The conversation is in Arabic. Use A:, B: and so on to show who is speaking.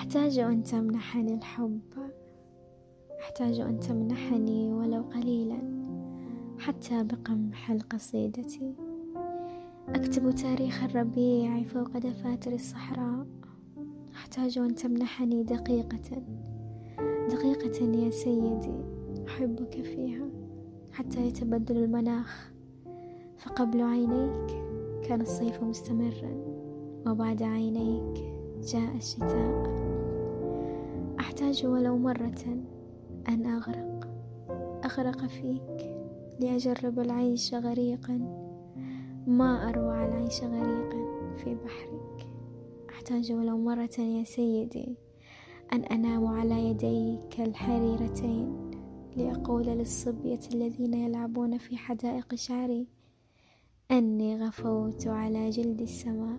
A: أحتاج أن تمنحني الحب. أحتاج أن تمنحني ولو قليلا حتى بقمح القصيدة. أكتب تاريخ الربيع فوق دفاتر الصحراء. أحتاج أن تمنحني دقيقة. دقيقة يا سيدي أحبك فيها حتى يتبدل المناخ. فقبل عينيك كان الصيف مستمرا وبعد عينيك جاء الشتاء. أحتاج ولو مرة أن أغرق. أغرق فيك لأجرب العيش غريقا. ما أروع العيش غريقا في بحرك. أحتاج ولو مرة يا سيدي أن أنام على يديك الحريرتين. لأقول للصبية الذين يلعبون في حدائق شعري أني غفوت على جلد السماء.